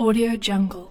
Audio Jungle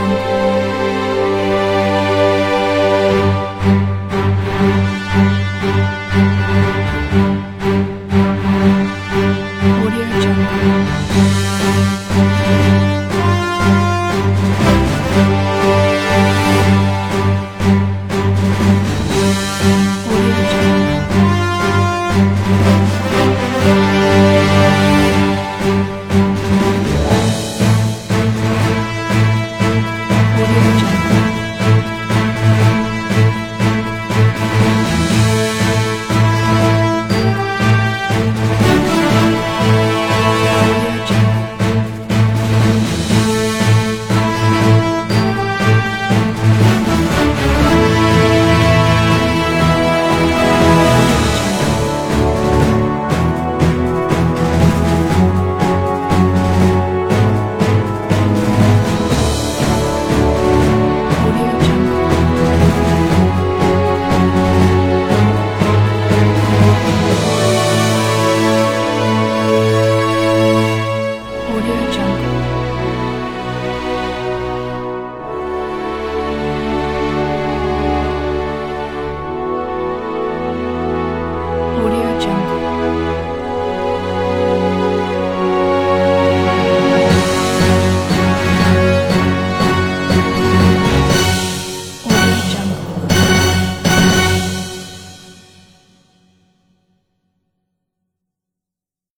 Vision.